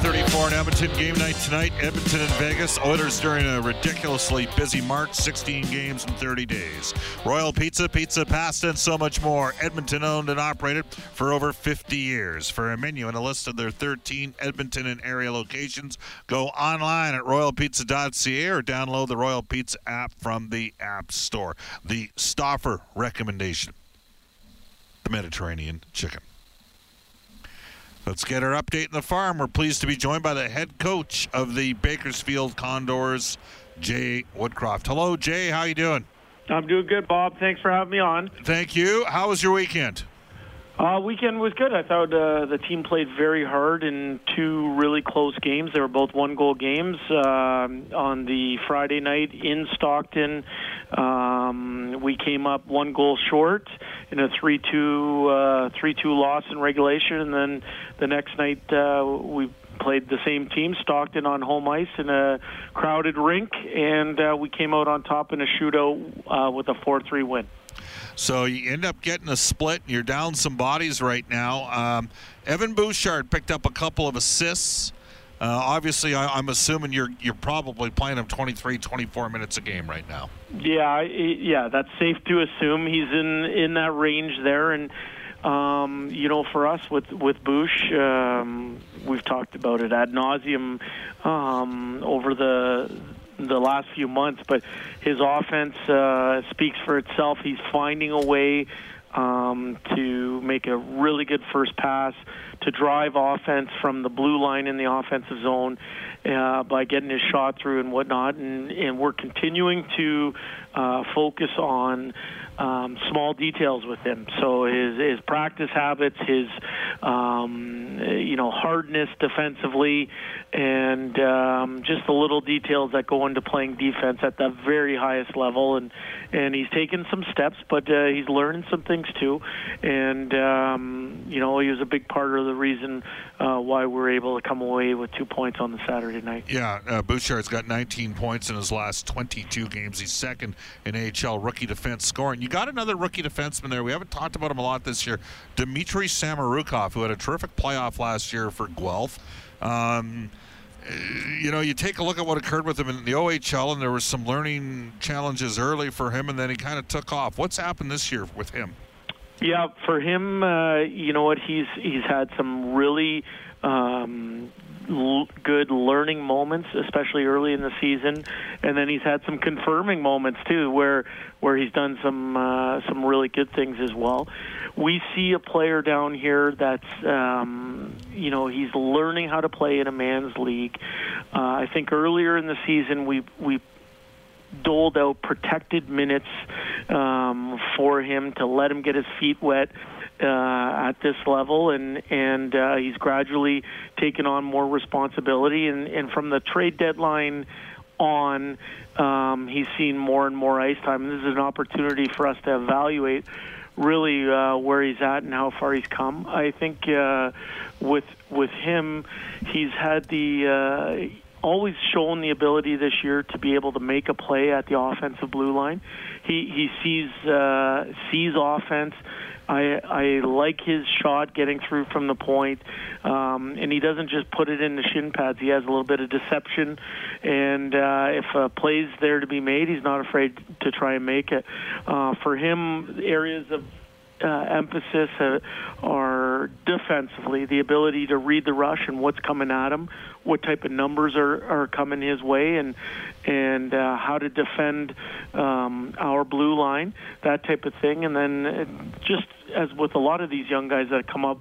34 in Edmonton. Game night tonight. Edmonton and Vegas. Oilers during a ridiculously busy March. 16 games in 30 days. Royal Pizza, pizza, pasta, and so much more. Edmonton owned and operated for over 50 years. For a menu and a list of their 13 Edmonton and area locations, go online at royalpizza.ca or download the Royal Pizza app from the App Store. The Stauffer recommendation: the Mediterranean chicken. Let's get our update in the farm. We're pleased to be joined by the head coach of the Bakersfield Condors, Jay Woodcroft. Hello, Jay. How you doing? I'm doing good, Bob. Thanks for having me on. Thank you. How was your weekend? Uh, weekend was good. I thought uh, the team played very hard in two really close games. They were both one-goal games. Um on the Friday night in Stockton, um, we came up one goal short in a three-two uh, three-two loss in regulation, and then the next night uh, we played the same team, Stockton, on home ice in a crowded rink, and uh, we came out on top in a shootout uh, with a four-three win. So you end up getting a split. And you're down some bodies right now. Um, Evan Bouchard picked up a couple of assists. Uh, obviously, I, I'm assuming you're you're probably playing him 23, 24 minutes a game right now. Yeah, yeah, that's safe to assume he's in in that range there, and um, you know, for us with with Bush, um, we've talked about it ad nauseum um, over the the last few months, but his offense uh, speaks for itself. He's finding a way um, to make a really good first pass, to drive offense from the blue line in the offensive zone uh, by getting his shot through and whatnot. And, and we're continuing to uh, focus on um, small details with him. So his his practice habits, his um, you know hardness defensively, and um, just the little details that go into playing defense at the very highest level. And and he's taken some steps, but uh, he's learning some things too. And um, you know he was a big part of the reason uh, why we're able to come away with two points on the Saturday night. Yeah, uh, Bouchard's got 19 points in his last 22 games. He's second in AHL rookie defense scoring. You got another rookie defenseman there. We haven't talked about him a lot this year. Dmitry Samorukov, who had a terrific playoff last year for Guelph. Um, uh, you know, you take a look at what occurred with him in the OHL, and there was some learning challenges early for him, and then he kind of took off. What's happened this year with him? Yeah, for him, uh, you know what? He's he's had some really um, good learning moments, especially early in the season, and then he's had some confirming moments too, where where he's done some uh, some really good things as well. We see a player down here that's um, you know he's learning how to play in a man's league. Uh, I think earlier in the season we we doled out protected minutes um, for him to let him get his feet wet uh, at this level, and and uh, he's gradually taken on more responsibility. And, and from the trade deadline on, um, he's seen more and more ice time. And this is an opportunity for us to evaluate really uh, where he's at and how far he's come. I think uh, with with him, he's had the. Uh, always shown the ability this year to be able to make a play at the offensive blue line. He he sees uh, sees offense I I like his shot getting through from the point, um, and he doesn't just put it in the shin pads. He has a little bit of deception, and uh, if a play's there to be made, he's not afraid to try and make it. Uh, for him, areas of uh, emphasis uh, are defensively, the ability to read the rush and what's coming at him, what type of numbers are, are coming his way, and and uh, how to defend um, our blue line, that type of thing. And then uh, just as with a lot of these young guys that come up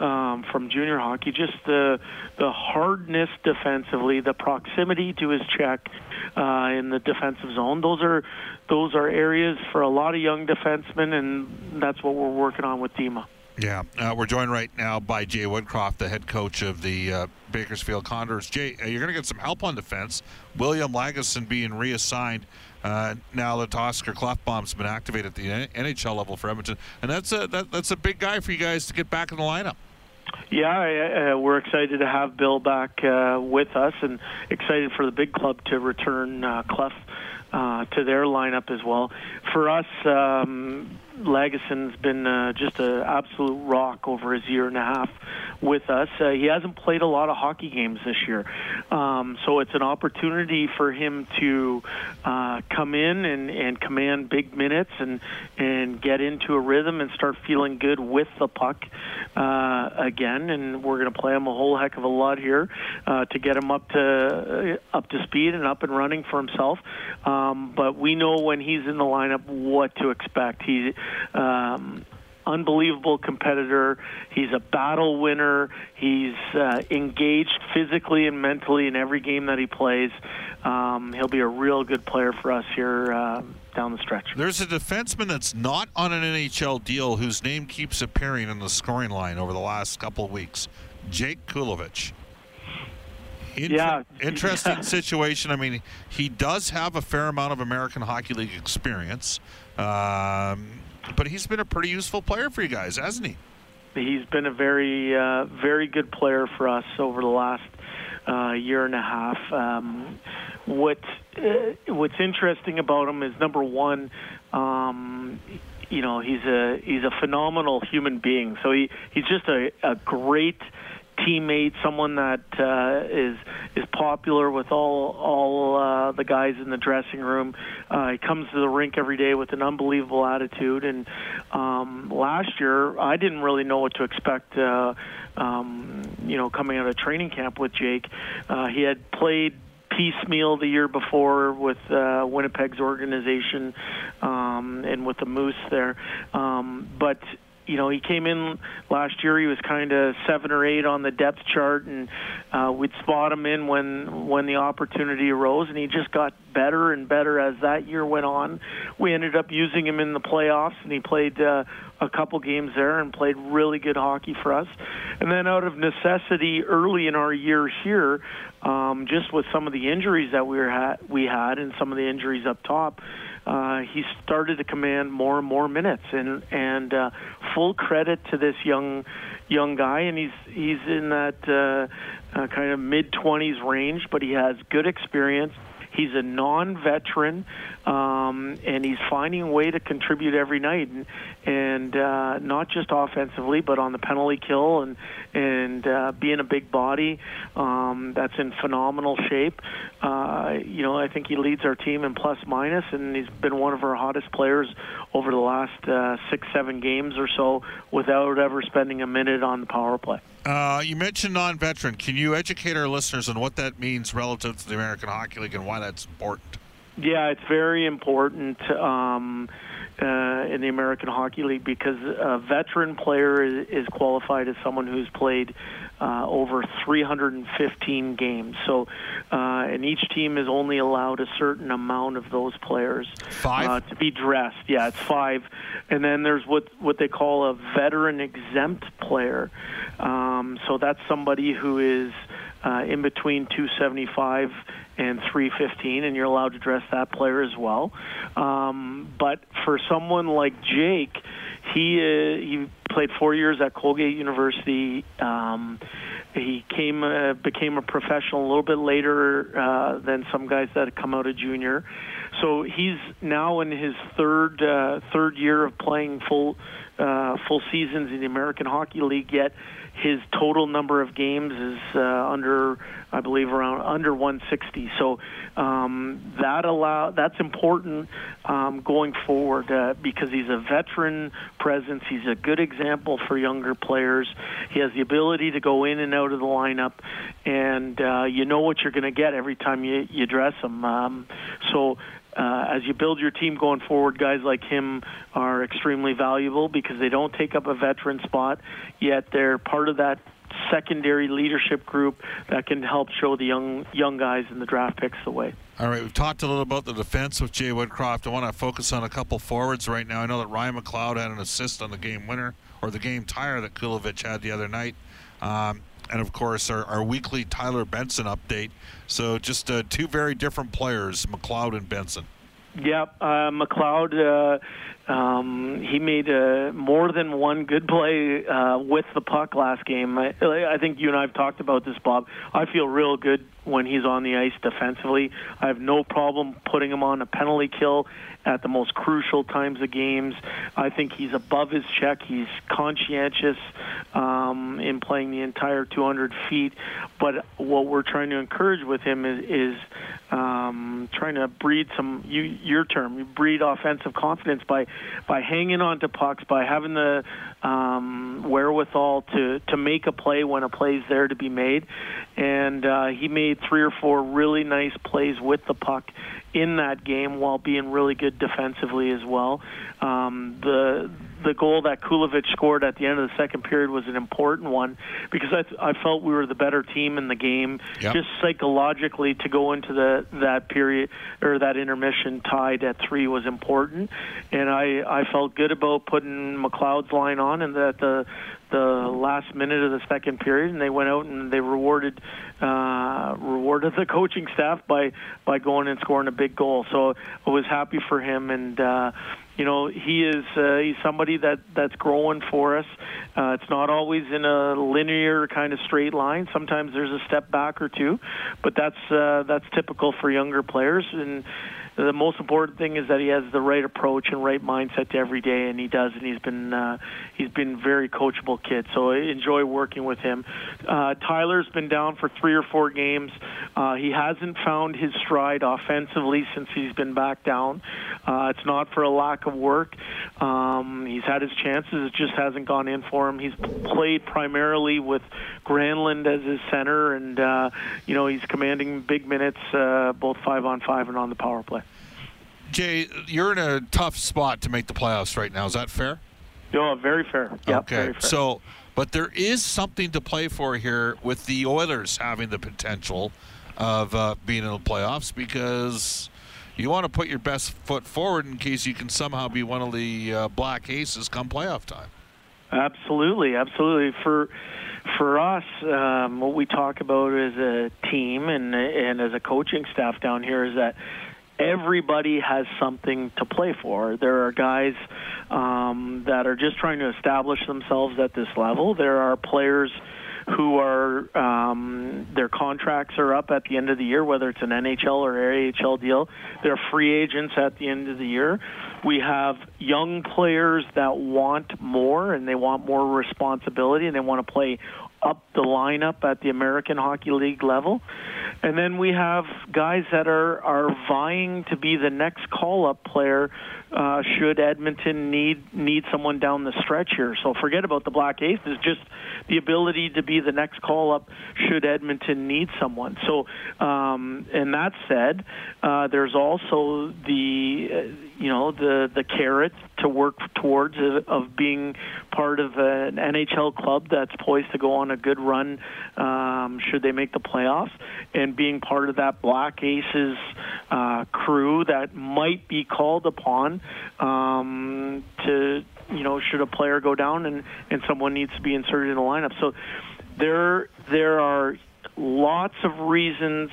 um, from junior hockey, just the the hardness defensively, the proximity to his check uh, in the defensive zone. Those are those are areas for a lot of young defensemen, and that's what we're working on with Dima. Yeah, uh, we're joined right now by Jay Woodcroft, the head coach of the uh, Bakersfield Condors. Jay, uh, you're going to get some help on defense. William Lagesson being reassigned uh, now that Oscar Klefbom's been activated at the NHL level for Edmonton, and that's a that, that's a big guy for you guys to get back in the lineup. Yeah, uh, we're excited to have Bill back uh, with us, and excited for the big club to return uh, uh, to their lineup as well. For us, um, Lagesson's been uh, just an absolute rock over his year and a half with us. Uh, he hasn't played a lot of hockey games this year, um, so it's an opportunity for him to uh, come in and, and command big minutes and and get into a rhythm and start feeling good with the puck uh, again. And we're going to play him a whole heck of a lot here uh, to get him up to uh, up to speed and up and running for himself. Um, but we know when he's in the lineup what to expect. He um, unbelievable competitor. He's a battle winner. He's uh, engaged physically and mentally in every game that he plays. Um, he'll be a real good player for us here uh, down the stretch. There's a defenseman that's not on an NHL deal whose name keeps appearing in the scoring line over the last couple of weeks. Jake Kulevich. Inter- yeah. Interesting situation. I mean, he does have a fair amount of American Hockey League experience. Um, but he's been a pretty useful player for you guys, hasn't he? He's been a very, uh, very good player for us over the last uh, year and a half. Um, what uh, What's interesting about him is number one, um, you know, he's a he's a phenomenal human being. So he he's just a, a great teammate, someone that uh, is is popular with all all uh, the guys in the dressing room. Uh, he comes to the rink every day with an unbelievable attitude. And um, last year, I didn't really know what to expect. Uh, um, you know, coming out of training camp with Jake, uh, he had played piecemeal the year before with uh, Winnipeg's organization um, and with the Moose there. Um, but you know, he came in last year. He was kind of seven or eight on the depth chart, and uh, we'd spot him in when when the opportunity arose, and he just got better and better as that year went on. We ended up using him in the playoffs, and he played uh, a couple games there and played really good hockey for us. And then, out of necessity, early in our year here, um, just with some of the injuries that we were ha- we had, and some of the injuries up top uh, he started to command more and more minutes, and and uh, full credit to this young young guy, and he's he's in that uh, uh, kind of mid twenties range, but he has good experience. He's a non-veteran, um, and he's finding a way to contribute every night, and, and uh, not just offensively, but on the penalty kill and and uh, being a big body um, that's in phenomenal shape. Uh, you know, I think he leads our team in plus minus, and he's been one of our hottest players over the last uh, six, seven games or so, without ever spending a minute on the power play. Uh, you mentioned non-veteran. Can you educate our listeners on what that means relative to the American Hockey League and why that's important? Yeah, it's very important. Um, uh, in the American Hockey League because a veteran player is, is qualified as someone who's played uh, over 315 games. So, uh, and each team is only allowed a certain amount of those players uh, to be dressed. Yeah, it's five, and then there's what what they call a veteran exempt player. Um, so that's somebody who is uh, in between 275 and 315, and you're allowed to dress that player as well. Um, but for someone like Jake, he uh, he played four years at Colgate University. Um, he came uh, became a professional a little bit later uh, than some guys that had come out of junior. So he's now in his third uh, third year of playing full uh, full seasons in the American Hockey League. Yet his total number of games is uh, under, I believe, around under 160. So um, that allow that's important um, going forward uh, because he's a veteran presence. He's a good example for younger players. He has the ability to go in and out of the lineup, and uh, you know what you're going to get every time you you dress him. Um, so uh, as you build your team going forward, guys like him are extremely valuable because they don't take up a veteran spot, yet they're part of that secondary leadership group that can help show the young young guys in the draft picks the way. All right, we've talked a little about the defense with Jay Woodcroft. I want to focus on a couple forwards right now. I know that Ryan McLeod had an assist on the game winner or the game tire that Kulevich had the other night. Um, and of course our, our weekly Tyler Benson update. So just uh, two very different players, McLeod and Benson. Yep, uh, McLeod. Uh, um, he made uh, more than one good play uh, with the puck last game. I, I think you and I have talked about this, Bob. I feel real good when he's on the ice defensively. I have no problem putting him on a penalty kill at the most crucial times of games. I think he's above his check. He's conscientious um, in playing the entire 200 feet. But what we're trying to encourage with him is, is um, trying to breed some you, your term, you breed offensive confidence by by hanging on to pucks, by having the um, wherewithal to to make a play when a play is there to be made. And uh, he made three or four really nice plays with the puck in that game while being really good defensively as well. Um, the the goal that Kulevich scored at the end of the second period was an important one because I, I felt we were the better team in the game. Yep. Just psychologically, to go into the that period or that intermission tied at three was important, and I I felt good about putting McLeod's line on and that the the last minute of the second period, and they went out and they rewarded uh, rewarded the coaching staff by by going and scoring a big goal. So I was happy for him, and uh, you know he is uh, he's somebody that that's growing for us. Uh, it's not always in a linear kind of straight line. Sometimes there's a step back or two, but that's uh, that's typical for younger players and the most important thing is that he has the right approach and right mindset to every day, and he does. And he's been uh, he's been very coachable kid. So I enjoy working with him. Uh, Tyler's been down for three or four games. Uh, he hasn't found his stride offensively since he's been back down. Uh, it's not for a lack of work. Um, he's had his chances. It just hasn't gone in for him. He's played primarily with Granlund as his center, and uh, you know he's commanding big minutes, uh, both five on five and on the power play. Jay, you're in a tough spot to make the playoffs right now. Is that fair? No, very fair. Yep, okay, very fair. so but there is something to play for here with the Oilers having the potential of uh, being in the playoffs because you want to put your best foot forward in case you can somehow be one of the uh, black aces come playoff time. Absolutely, absolutely. For for us, um, what we talk about as a team and and as a coaching staff down here is that everybody has something to play for. There are guys um, that are just trying to establish themselves at this level. There are players who are um, their contracts are up at the end of the year, whether it's an NHL or AHL deal. They're free agents at the end of the year. We have young players that want more and they want more responsibility and they want to play up the lineup at the American Hockey League level. And then we have guys that are, are vying to be the next call up player uh, should Edmonton need need someone down the stretch here. So forget about the Black Aces, just the ability to be the next call up should Edmonton need someone. So, um, and that said, uh, there's also the uh, you know the the carrot to work towards of, of being part of an NHL club that's poised to go on a good run um, should they make the playoffs, and being part of that Black Aces uh, crew that might be called upon um, to you know should a player go down and and someone needs to be inserted in the lineup. So there there are lots of reasons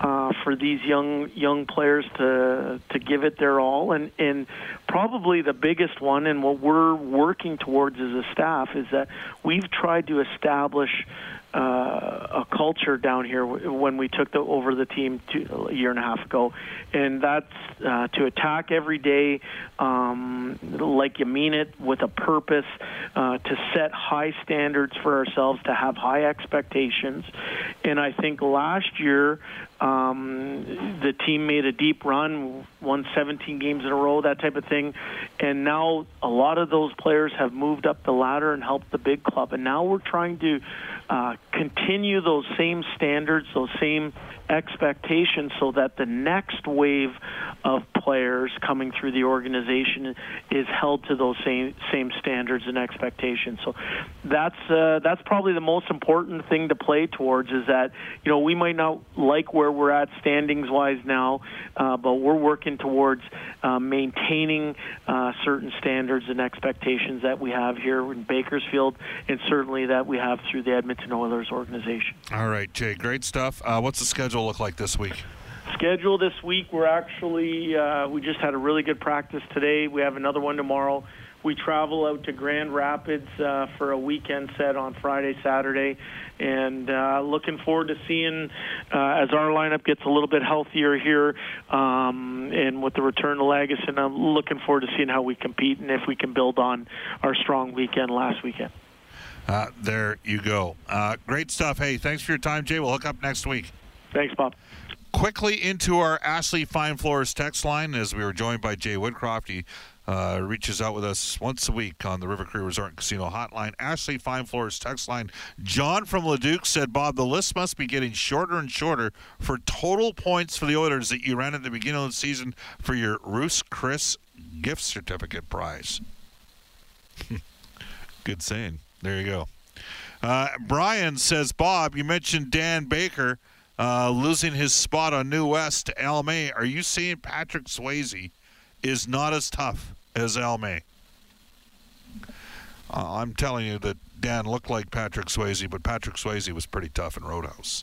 uh, for these young young players to to give it their all, and and probably the biggest one, and what we're working towards as a staff is that we've tried to establish uh, a culture down here when we took the, over the team two, a year and a half ago, and that's uh, to attack every day um, like you mean it, with a purpose, uh, to set high standards for ourselves, to have high expectations, and I think last year um, the team made a deep run, won 17 games in a row, that type of thing. And now a lot of those players have moved up the ladder and helped the big club. And now we're trying to uh, continue those same standards, those same expectations, so that the next wave of players coming through the organization is held to those same same standards and expectations. So that's uh, that's probably the most important thing to play towards. Is that you know we might not like where we're at standings wise now, uh, but we're working towards uh, maintaining uh, certain standards and expectations that we have here in Bakersfield, and certainly that we have through the Edmonton Oilers organization. All right, Jay, great stuff. Uh, what's the schedule look like this week? Schedule this week, we're actually uh, we just had a really good practice today. We have another one tomorrow. We travel out to Grand Rapids uh, for a weekend set on Friday, Saturday, and uh, looking forward to seeing uh, as our lineup gets a little bit healthier here, um, and with the return to Lagesson, I'm looking forward to seeing how we compete and if we can build on our strong weekend last weekend. Uh, there you go. Uh, great stuff. Hey, thanks for your time, Jay. We'll hook up next week. Thanks, Bob. Quickly into our Ashley Fine Floors text line as we were joined by Jay Woodcroft. He uh, reaches out with us once a week on the River Cree Resort and Casino hotline. Ashley Fine Floors text line. John from Leduc said, Bob, the list must be getting shorter and shorter for total points for the Oilers that you ran at the beginning of the season for your Ruth's Chris gift certificate prize. Good saying. There you go. Uh, Brian says, Bob, you mentioned Dan Baker uh, losing his spot on New West to Al May. Are you saying Patrick Swayze is not as tough as Al May? Uh, I'm telling you that Dan looked like Patrick Swayze, but Patrick Swayze was pretty tough in Roadhouse.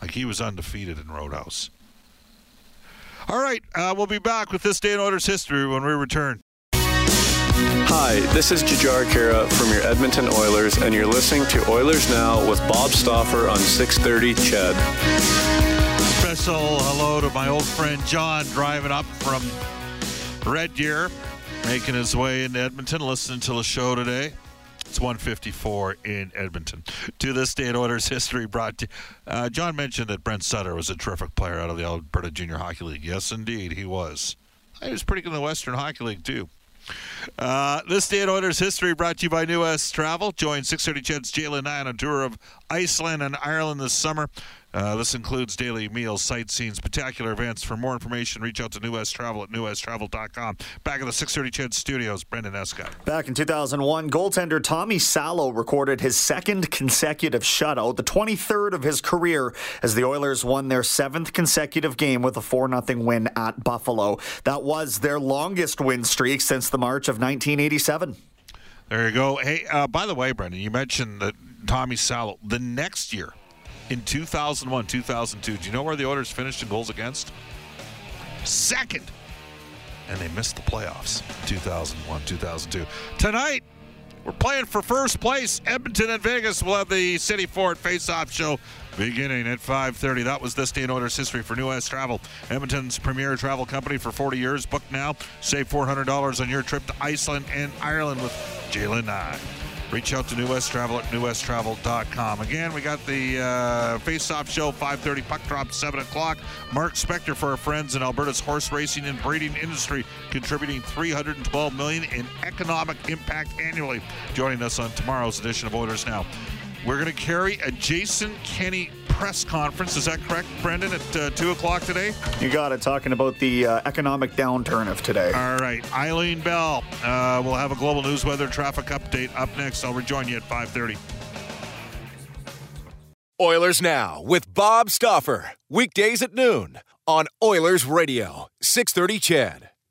Like he was undefeated in Roadhouse. All right, uh, we'll be back with this day in Oilers history when we return. Hi, this is Jujhar Khaira from your Edmonton Oilers, and you're listening to Oilers Now with Bob Stauffer on 630 CHED. Special hello to my old friend John driving up from Red Deer, making his way into Edmonton, listening to the show today. It's 154 in Edmonton. To this day in Oilers history brought to uh, John mentioned that Brent Sutter was a terrific player out of the Alberta Junior Hockey League. Yes, indeed, he was. He was pretty good in the Western Hockey League, too. Uh, this day in Oilers history brought to you by New West Travel. Join 630 CHED's Jalen Nye on a tour of Iceland and Ireland this summer. Uh, this includes daily meals, sightseeing, spectacular events. For more information, reach out to New West Travel at newwesttravel.com. Back in the 630 CHED studios, Brendan Escott. Back in 2001, goaltender Tommy Salo recorded his second consecutive shutout, the 23rd of his career, as the Oilers won their seventh consecutive game with a 4 0 win at Buffalo. That was their longest win streak since the March of 1987. There you go. Hey, uh, by the way, Brendan, you mentioned that Tommy Salo. The next year, in 2001, 2002. Do you know where the Oilers finished in goals against? Second. And they missed the playoffs 2001, 2002. Tonight, We're playing for first place. Edmonton and Vegas will have the City Ford face-off show beginning at 5.30. That was this day in Oilers history for New West Travel, Edmonton's premier travel company for 40 years. Book now. Save $400 on your trip to Iceland and Ireland with Jalen Nye. Reach out to New West Travel at newwesttravel.com. Again, we got the uh, face-off show 5:30, puck drop 7 o'clock. Mark Spector for our friends in Alberta's horse racing and breeding industry, contributing 312 million in economic impact annually. Joining us on tomorrow's edition of Oilers Now. We're going to carry a Jason Kenney press conference. Is that correct, Brendan, at uh, 2 o'clock today? You got it, talking about the uh, economic downturn of today. All right. Eileen Bell, uh, we'll have a global news weather traffic update up next. I'll rejoin you at 5.30. Oilers Now with Bob Stauffer. Weekdays at noon on Oilers Radio, 630 CHED.